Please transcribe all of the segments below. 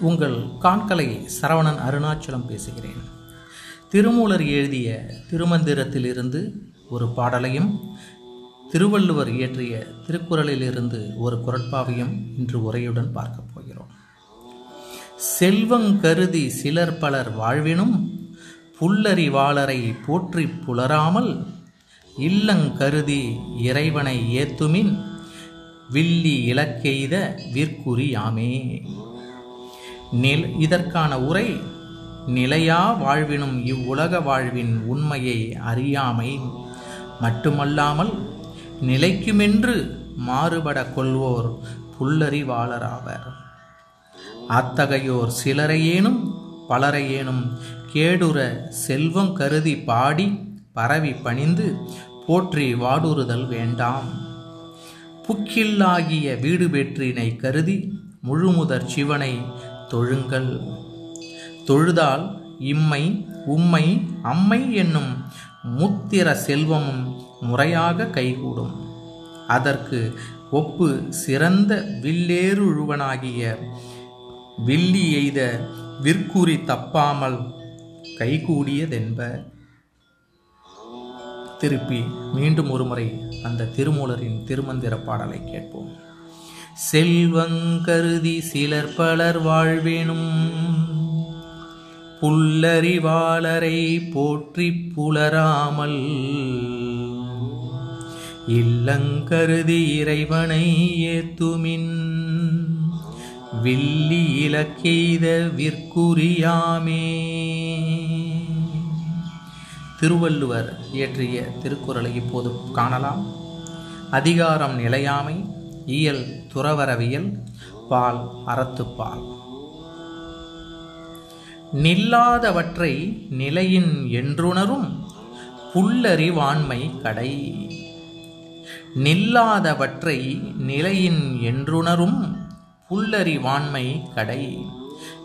உங்கள் காண்கலை சரவணன் அருணாச்சலம் பேசுகிறேன். திருமூலர் எழுதிய திருமந்திரத்திலிருந்து ஒரு பாடலையும் திருவள்ளுவர் இயற்றிய திருக்குறளிலிருந்து ஒரு குரட்பாவையும் இன்று உரையுடன் பார்க்கப் போகிறோம். செல்வங் கருதி சிலர் பலர் வாழ்வினும் புல்லறிவாளரை போற்றி புலராமல் இல்லங் கருதி இறைவனை ஏத்துமின் வில்லி இலக்கெய்த விற்குறியாமே நில் இதற்கான உரை நிலையா வாழ்வினும் இவ்வுலக வாழ்வின் உண்மையை அறியாமை. மட்டுமல்லாமல் நிலைக்குமென்று மாறுபட கொள்வோர் புல்லறிவாளராவர் அத்தகையோர் சிலரையேனும் பலரையேனும் கேடுற செல்வம் கருதி பாடி பரவி பணிந்து போற்றி வாடுறுதல் வேண்டாம். புக்கில்லாகிய வீடு பெற்றினை கருதி முழுமுதற் சிவனை தொழுங்கள். தொழுதால் இம்மை உம்மை அம்மை என்னும் முத்திர செல்வமும் முறையாக கைகூடும். அதற்கு ஒப்பு சிறந்த வில்லேறுழுவனாகிய வில்லி எய்த விற்குறி தப்பாமல் கைகூடியதென்ப. திருப்பி மீண்டும் ஒருமுறை அந்த திருமூலரின் திருமந்திர பாடலை கேட்போம். செல்வங்கருதி சிலர் பலர் வாழ்வேனும். புல்லறிவாளரை போற்றி புலராமல். இல்லங்கருதி இறைவனை ஏத்துமின். வில்லி இலக்கெய்த விற்குறியாமே திருவள்ளுவர் இயற்றிய திருக்குறளை இப்போது காணலாம். அதிகாரம் நிலையாமை. இயல் துறவரவியல் பால் அறத்துப்பால் நில்லாதவற்றை நிலையின் என்றுணரும் புல்லறிவாண்மை கடை. நில்லாதவற்றை நிலையின் என்றுணரும் புல்லறிவாண்மை கடை.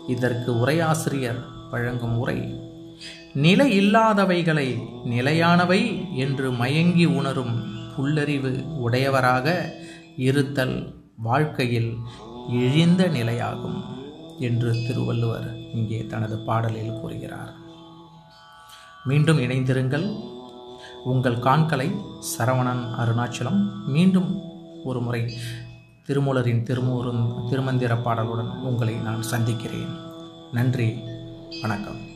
இதற்கு உரையாசிரியர் வழங்கும் உரை நிலை இல்லாதவைகளை நிலையானவை என்று மயங்கி உணரும் புல்லறிவு உடையவராக இருத்தல் வாழ்க்கையில் இழிந்த நிலையாகும் என்று திருவள்ளுவர் இங்கே தனது பாடலில் கூறுகிறார். மீண்டும் இணைந்திருங்கள். உங்கள் காண்களை சரவணன் அருணாச்சலம் மீண்டும் ஒரு முறை திருமூலரின் திருமூரும் திருமந்திர பாடலுடன் உங்களை நான் சந்திக்கிறேன். நன்றி. வணக்கம்.